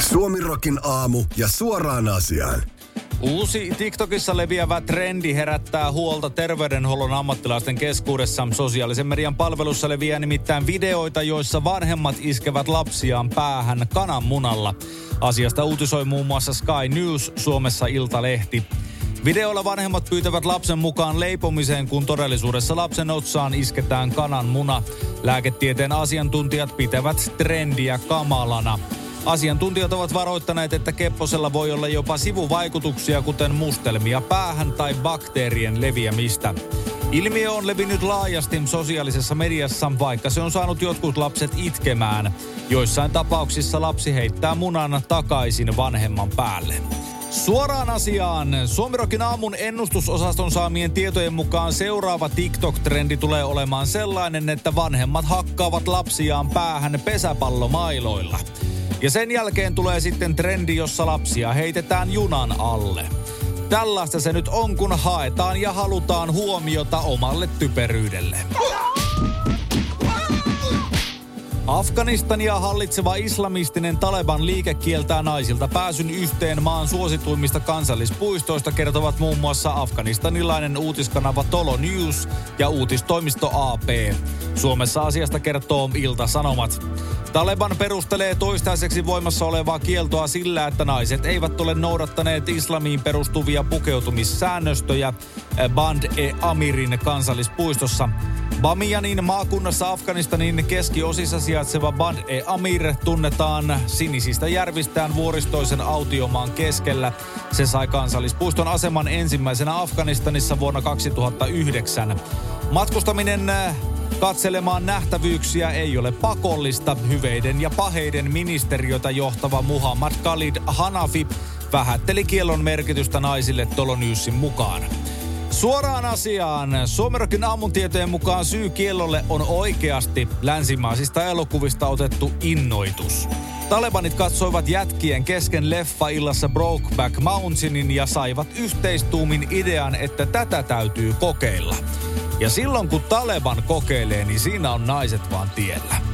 Suomirokin aamu ja suoraan asiaan. Uusi TikTokissa leviävä trendi herättää huolta terveydenhuollon ammattilaisten keskuudessa. Sosiaalisen median palvelussa leviää nimittäin videoita, joissa vanhemmat iskevät lapsiaan päähän kananmunalla. Asiasta uutisoi muun muassa Sky News, Suomessa Iltalehti. Videolla vanhemmat pyytävät lapsen mukaan leipomiseen, kun todellisuudessa lapsen otsaan isketään kananmuna. Lääketieteen asiantuntijat pitävät trendiä kamalana. Asiantuntijat ovat varoittaneet, että kepposella voi olla jopa sivuvaikutuksia, kuten mustelmia päähän tai bakteerien leviämistä. Ilmiö on levinnyt laajasti sosiaalisessa mediassa, vaikka se on saanut jotkut lapset itkemään. Joissain tapauksissa lapsi heittää munan takaisin vanhemman päälle. Suoraan asiaan. Suomirokin aamun ennustusosaston saamien tietojen mukaan seuraava TikTok-trendi tulee olemaan sellainen, että vanhemmat hakkaavat lapsiaan päähän pesäpallomailoilla. Ja sen jälkeen tulee sitten trendi, jossa lapsia heitetään junan alle. Tällaista se nyt on, kun haetaan ja halutaan huomiota omalle typeryydelle. Afganistania hallitseva islamistinen Taleban liike kieltää naisilta pääsyn yhteen maan suosituimmista kansallispuistoista, kertovat muun muassa afganistanilainen uutiskanava Tolo News ja uutistoimisto AP. Suomessa asiasta kertoo Ilta-Sanomat. Taleban perustelee toistaiseksi voimassa olevaa kieltoa sillä, että naiset eivät ole noudattaneet islamiin perustuvia pukeutumissäännöstöjä Band-e-Amirin kansallispuistossa. Bamianin maakunnassa Afganistanin keskiosissa sijaitseva Band-e-Amir tunnetaan sinisistä järvistään vuoristoisen autiomaan keskellä. Se sai kansallispuiston aseman ensimmäisenä Afganistanissa vuonna 2009. Matkustaminen äh, Katselemaan nähtävyyksiä ei ole pakollista. Hyveiden ja paheiden ministeriötä johtava Muhammad Khalid Hanafi vähätteli kiellon merkitystä naisille Tolonyysin mukaan. Suoraan asiaan. Suomerokin aamun tietojen mukaan syy kiellolle on oikeasti länsimaisista elokuvista otettu innoitus. Talebanit katsoivat jätkien kesken leffa-illassa Brokeback Mountainin ja saivat yhteistuumin idean, että tätä täytyy kokeilla. Ja silloin kun Taleban kokeilee, niin siinä on naiset vaan tiellä.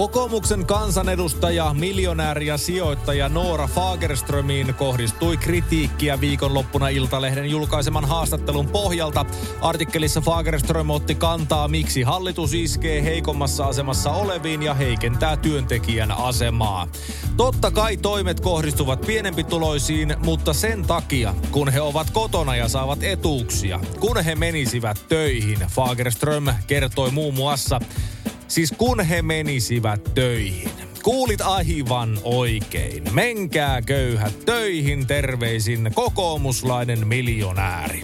Kokoomuksen kansanedustaja, miljonääri ja sijoittaja Noora Fagerströmiin kohdistui kritiikkiä viikonloppuna Iltalehden julkaiseman haastattelun pohjalta. Artikkelissa Fagerström otti kantaa, miksi hallitus iskee heikommassa asemassa oleviin ja heikentää työntekijän asemaa. Totta kai toimet kohdistuvat pienempituloisiin, mutta sen takia, kun he ovat kotona ja saavat etuuksia, kun he menisivät töihin, Fagerström kertoi muun muassa, Siis kun he menisivät töihin. Kuulit aivan oikein. Menkää köyhät töihin, terveisin kokoomuslainen miljonääri.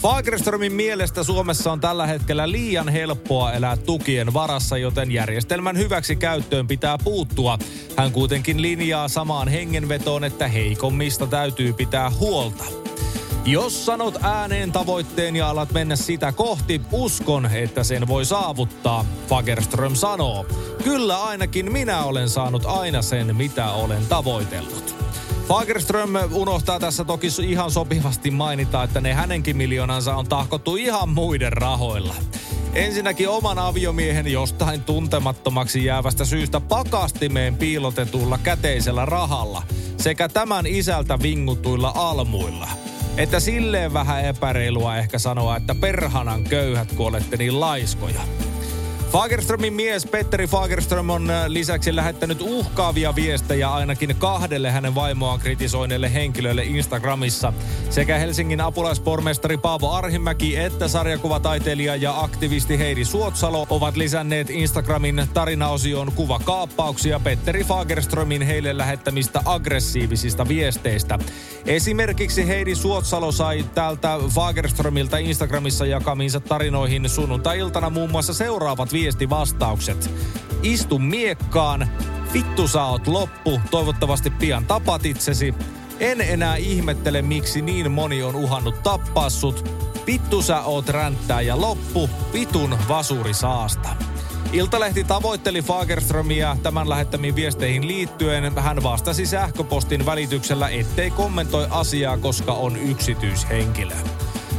Fagerströmin mielestä Suomessa on tällä hetkellä liian helppoa elää tukien varassa, joten järjestelmän hyväksi käyttöön pitää puuttua. Hän kuitenkin linjaa samaan hengenvetoon, että heikommista täytyy pitää huolta. Jos sanot ääneen tavoitteen ja alat mennä sitä kohti, uskon, että sen voi saavuttaa. Fagerström sanoo. Kyllä ainakin minä olen saanut aina sen, mitä olen tavoitellut. Fagerström unohtaa tässä toki ihan sopivasti mainita, että ne hänenkin miljoonansa on tahkottu ihan muiden rahoilla. Ensinnäkin oman aviomiehen jostain tuntemattomaksi jäävästä syystä pakastimeen piilotetulla käteisellä rahalla sekä tämän isältä vingutuilla almuilla. Että silleen vähän epäreilua ehkä sanoa, että perhanan köyhät, kun olette niin laiskoja. Fagerströmin mies Petteri Fagerström on äh, lisäksi lähettänyt uhkaavia viestejä ainakin kahdelle hänen vaimoaan kritisoineelle henkilölle Instagramissa. Sekä Helsingin apulaispormestari Paavo Arhimäki että sarjakuvataiteilija ja aktivisti Heidi Suotsalo ovat lisänneet Instagramin tarinaosioon kuvakaappauksia Petteri Fagerströmin heille lähettämistä aggressiivisista viesteistä. Esimerkiksi Heidi Suotsalo sai täältä Fagerströmiltä Instagramissa jakamiinsa tarinoihin sunnuntai-iltana muun muassa seuraavat viestivastaukset. Istu miekkaan. Vittu sä oot loppu. Toivottavasti pian tapat itsesi. En enää ihmettele, miksi niin moni on uhannut tappaa sut. Vittu sä oot ränttää ja loppu. Vitun vasuri saasta. Iltalehti tavoitteli Fagerströmiä tämän lähettämiin viesteihin liittyen. Hän vastasi sähköpostin välityksellä, ettei kommentoi asiaa, koska on yksityishenkilö.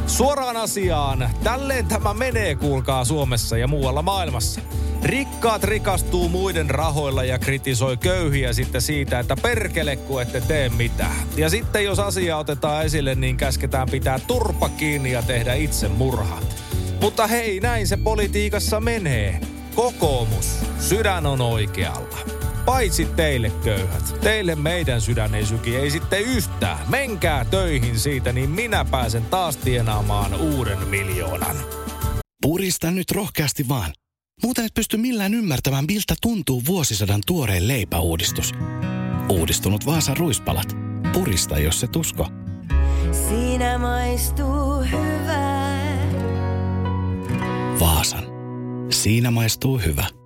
Suoraan asiaan. Tälleen tämä menee, kuulkaa Suomessa ja muualla maailmassa. Rikkaat rikastuu muiden rahoilla ja kritisoi köyhiä sitten siitä, että perkele, kun ette tee mitään. Ja sitten jos asia otetaan esille, niin käsketään pitää turpa kiinni ja tehdä itse murha. Mutta hei, näin se politiikassa menee. Kokoomus, sydän on oikealla. Paitsi teille köyhät. Teille meidän sydän ei syki, ei sitten yhtään. Menkää töihin siitä, niin minä pääsen taas tienaamaan uuden miljoonan. Purista nyt rohkeasti vaan. Muuten et pysty millään ymmärtämään, miltä tuntuu vuosisadan tuoreen leipäuudistus. Uudistunut Vaasan ruispalat. Purista, jos se tusko. Siinä maistuu hyvää. Vaasan. Siinä maistuu hyvä.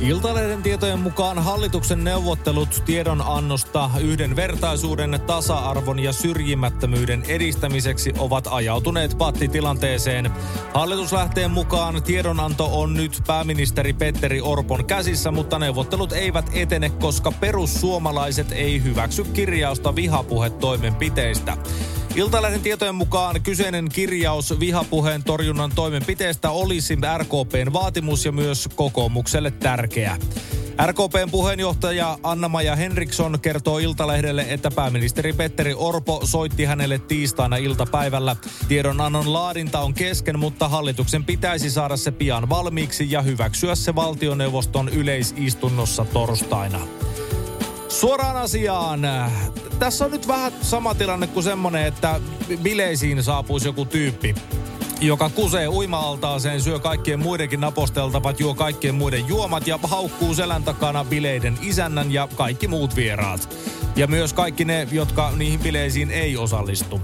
Iltalehden tietojen mukaan hallituksen neuvottelut tiedonannosta yhdenvertaisuuden, tasa-arvon ja syrjimättömyyden edistämiseksi ovat ajautuneet pattitilanteeseen. Hallituslähteen mukaan tiedonanto on nyt pääministeri Petteri Orpon käsissä, mutta neuvottelut eivät etene, koska perussuomalaiset ei hyväksy kirjausta vihapuhetoimenpiteistä. Iltalehden tietojen mukaan kyseinen kirjaus vihapuheen torjunnan toimenpiteestä olisi RKPn vaatimus ja myös kokoomukselle tärkeä. RKPn puheenjohtaja Anna-Maja Henriksson kertoo Iltalehdelle, että pääministeri Petteri Orpo soitti hänelle tiistaina iltapäivällä. Tiedonannon laadinta on kesken, mutta hallituksen pitäisi saada se pian valmiiksi ja hyväksyä se valtioneuvoston yleisistunnossa torstaina. Suoraan asiaan. Tässä on nyt vähän sama tilanne kuin semmonen, että bileisiin saapuisi joku tyyppi, joka kusee uima-altaaseen, syö kaikkien muidenkin naposteltavat, juo kaikkien muiden juomat ja haukkuu selän takana bileiden isännän ja kaikki muut vieraat. Ja myös kaikki ne, jotka niihin bileisiin ei osallistu.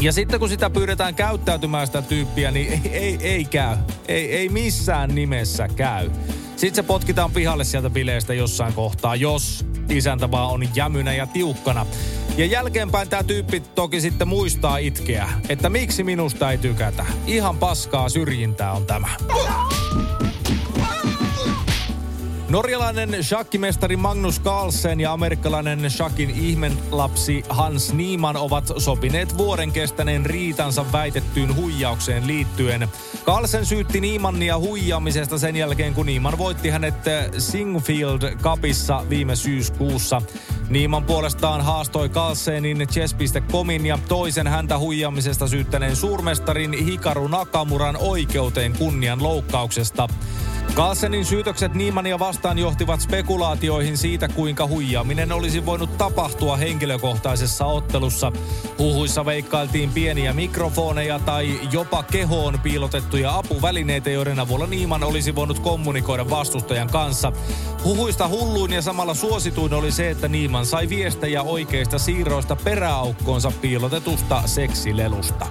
Ja sitten kun sitä pyydetään käyttäytymään sitä tyyppiä, niin ei, ei, ei käy. Ei, ei missään nimessä käy. Sitten se potkitaan pihalle sieltä bileistä jossain kohtaa, jos isäntä vaan on jämynä ja tiukkana. Ja jälkeenpäin tämä tyyppi toki sitten muistaa itkeä, että miksi minusta ei tykätä. Ihan paskaa syrjintää on tämä. Norjalainen shakkimestari Magnus Carlsen ja amerikkalainen shakin ihmelapsi Hans Niemann ovat sopineet vuoden kestäneen riitansa väitettyyn huijaukseen liittyen. Carlsen syytti Niemannia huijaamisesta sen jälkeen, kun Niemann voitti hänet Singfield Cupissa viime syyskuussa. Niemann puolestaan haastoi Carlsenin chess.comin ja toisen häntä huijaamisesta syyttäneen suurmestarin Hikaru Nakamuran oikeuteen kunnian loukkauksesta. Carlsenin syytökset Niemania vastaan johtivat spekulaatioihin siitä, kuinka huijaaminen olisi voinut tapahtua henkilökohtaisessa ottelussa. Huhuissa veikkailtiin pieniä mikrofoneja tai jopa kehoon piilotettuja apuvälineitä, joiden avulla Niiman olisi voinut kommunikoida vastustajan kanssa. Huhuista hulluin ja samalla suosituin oli se, että Niiman sai viestejä oikeista siirroista peräaukkoonsa piilotetusta seksilelusta.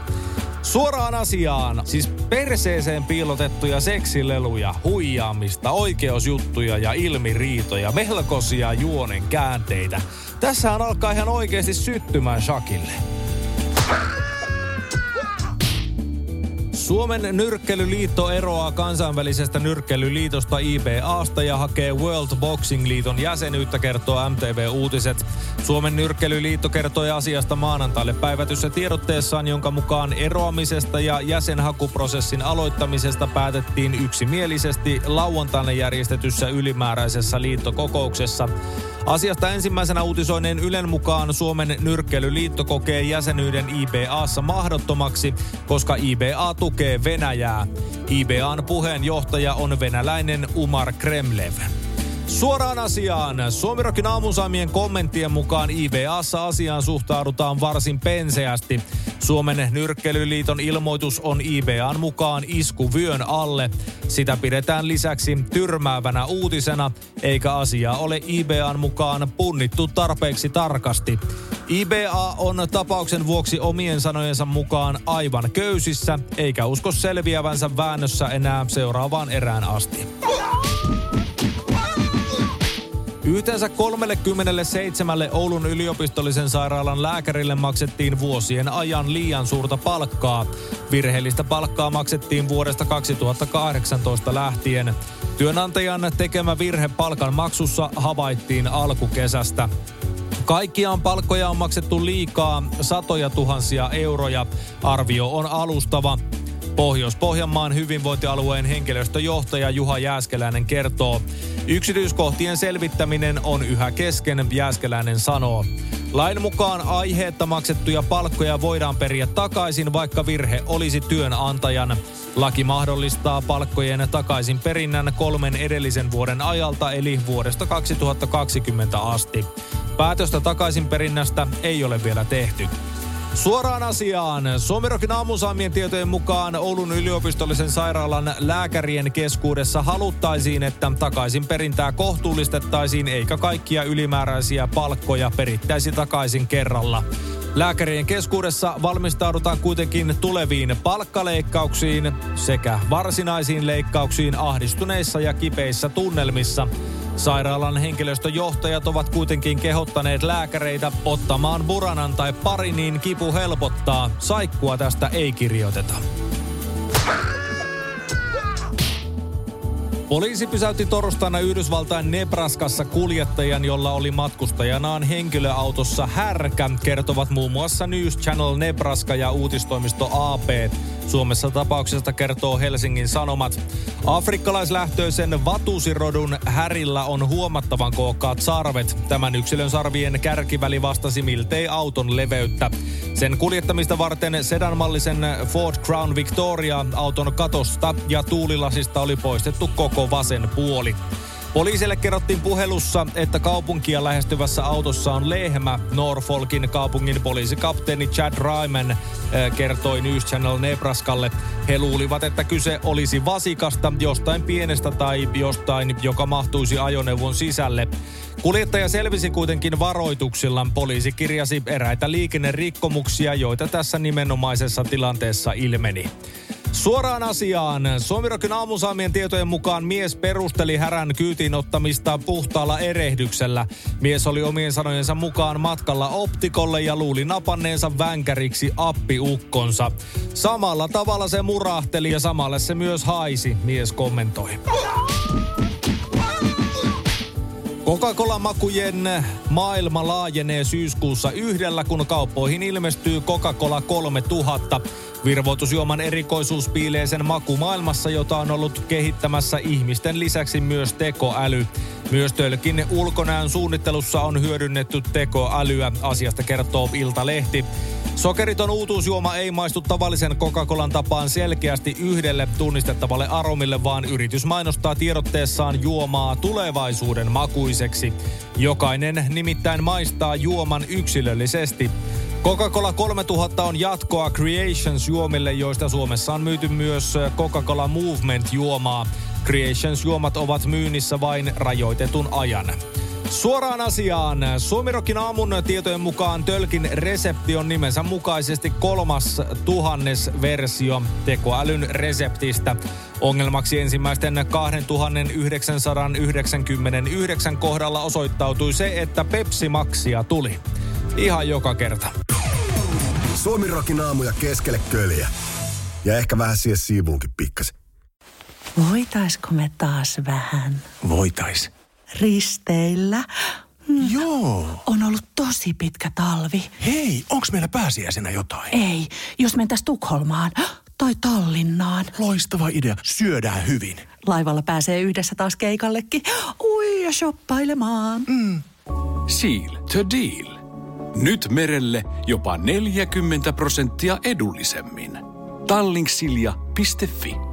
Suoraan asiaan, siis perseeseen piilotettuja seksileluja, huijaamista, oikeusjuttuja ja ilmiriitoja, melkoisia juonen käänteitä. Tässähän alkaa ihan oikeasti syttymään Shakille. Suomen nyrkkelyliitto eroaa kansainvälisestä nyrkkelyliitosta IBAsta ja hakee World Boxing Liiton jäsenyyttä, kertoo MTV Uutiset. Suomen nyrkkelyliitto kertoi asiasta maanantaille päivätyssä tiedotteessaan, jonka mukaan eroamisesta ja jäsenhakuprosessin aloittamisesta päätettiin yksimielisesti lauantaina järjestetyssä ylimääräisessä liittokokouksessa. Asiasta ensimmäisenä uutisoineen Ylen mukaan Suomen nyrkkelyliitto kokee jäsenyyden IBAssa mahdottomaksi, koska IBA tukee Venäjää. IBAn puheenjohtaja on venäläinen Umar Kremlev. Suoraan asiaan. Suomirokin aamunsaamien kommenttien mukaan IBAssa asiaan suhtaudutaan varsin penseästi. Suomen nyrkkelyliiton ilmoitus on IBAn mukaan isku vyön alle. Sitä pidetään lisäksi tyrmäävänä uutisena, eikä asia ole IBAn mukaan punnittu tarpeeksi tarkasti. IBA on tapauksen vuoksi omien sanojensa mukaan aivan köysissä, eikä usko selviävänsä väännössä enää seuraavaan erään asti. Yhteensä 37 Oulun yliopistollisen sairaalan lääkärille maksettiin vuosien ajan liian suurta palkkaa. Virheellistä palkkaa maksettiin vuodesta 2018 lähtien. Työnantajan tekemä virhe palkan maksussa havaittiin alkukesästä. Kaikkiaan palkkoja on maksettu liikaa, satoja tuhansia euroja. Arvio on alustava. Pohjois-Pohjanmaan hyvinvointialueen henkilöstöjohtaja Juha Jääskeläinen kertoo. Yksityiskohtien selvittäminen on yhä kesken, Jääskeläinen sanoo. Lain mukaan aiheetta maksettuja palkkoja voidaan periä takaisin, vaikka virhe olisi työnantajan. Laki mahdollistaa palkkojen takaisin perinnän kolmen edellisen vuoden ajalta, eli vuodesta 2020 asti. Päätöstä takaisinperinnästä ei ole vielä tehty. Suoraan asiaan. Suomirokin aamusaamien tietojen mukaan Oulun yliopistollisen sairaalan lääkärien keskuudessa haluttaisiin, että takaisin perintää kohtuullistettaisiin eikä kaikkia ylimääräisiä palkkoja perittäisi takaisin kerralla. Lääkärien keskuudessa valmistaudutaan kuitenkin tuleviin palkkaleikkauksiin sekä varsinaisiin leikkauksiin ahdistuneissa ja kipeissä tunnelmissa – Sairaalan henkilöstöjohtajat ovat kuitenkin kehottaneet lääkäreitä ottamaan buranan tai pari, niin kipu helpottaa. Saikkua tästä ei kirjoiteta. Poliisi pysäytti torstaina Yhdysvaltain Nebraskassa kuljettajan, jolla oli matkustajanaan henkilöautossa härkä, kertovat muun muassa News Channel Nebraska ja uutistoimisto AP. Suomessa tapauksesta kertoo Helsingin Sanomat. Afrikkalaislähtöisen vatusirodun härillä on huomattavan kookkaat sarvet. Tämän yksilön sarvien kärkiväli vastasi miltei auton leveyttä. Sen kuljettamista varten sedanmallisen Ford Crown Victoria auton katosta ja tuulilasista oli poistettu koko vasen puoli. Poliisille kerrottiin puhelussa, että kaupunkia lähestyvässä autossa on lehmä. Norfolkin kaupungin poliisikapteeni Chad Ryman äh, kertoi News Channel Nebraskalle. He luulivat, että kyse olisi vasikasta, jostain pienestä tai jostain, joka mahtuisi ajoneuvon sisälle. Kuljettaja selvisi kuitenkin varoituksilla. Poliisi kirjasi eräitä liikennerikkomuksia, joita tässä nimenomaisessa tilanteessa ilmeni. Suoraan asiaan. Suomirokin aamusaamien tietojen mukaan mies perusteli härän kyytiin ottamista puhtaalla erehdyksellä. Mies oli omien sanojensa mukaan matkalla optikolle ja luuli napanneensa vänkäriksi appiukkonsa. Samalla tavalla se murahteli ja samalle se myös haisi, mies kommentoi. Coca-Cola-makujen maailma laajenee syyskuussa yhdellä, kun kauppoihin ilmestyy Coca-Cola 3000. Virvoitusjuoman erikoisuus piilee sen makumaailmassa, jota on ollut kehittämässä ihmisten lisäksi myös tekoäly. Myös tölkin ulkonäön suunnittelussa on hyödynnetty tekoälyä, asiasta kertoo Iltalehti. Sokeriton uutuusjuoma ei maistu tavallisen Coca-Colan tapaan selkeästi yhdelle tunnistettavalle aromille, vaan yritys mainostaa tiedotteessaan juomaa tulevaisuuden makuiseksi. Jokainen nimittäin maistaa juoman yksilöllisesti. Coca-Cola 3000 on jatkoa Creations juomille, joista Suomessa on myyty myös Coca-Cola Movement juomaa. Creations juomat ovat myynnissä vain rajoitetun ajan. Suoraan asiaan. Suomirokin aamun tietojen mukaan Tölkin resepti on nimensä mukaisesti kolmas tuhannes versio tekoälyn reseptistä. Ongelmaksi ensimmäisten 2999 kohdalla osoittautui se, että Pepsi Maxia tuli. Ihan joka kerta. Suomirokin aamuja keskelle köljä. Ja ehkä vähän siihen siivuunkin pikkasen. Voitaisko me taas vähän Voitais. risteillä? Joo. On ollut tosi pitkä talvi. Hei, onks meillä pääsiäisenä jotain? Ei, jos mentäis Tukholmaan tai Tallinnaan. Loistava idea. Syödään hyvin. Laivalla pääsee yhdessä taas keikallekin. Ui ja shoppailemaan. Seal to deal. Nyt merelle jopa 40 prosenttia edullisemmin. Tallingsilja.fi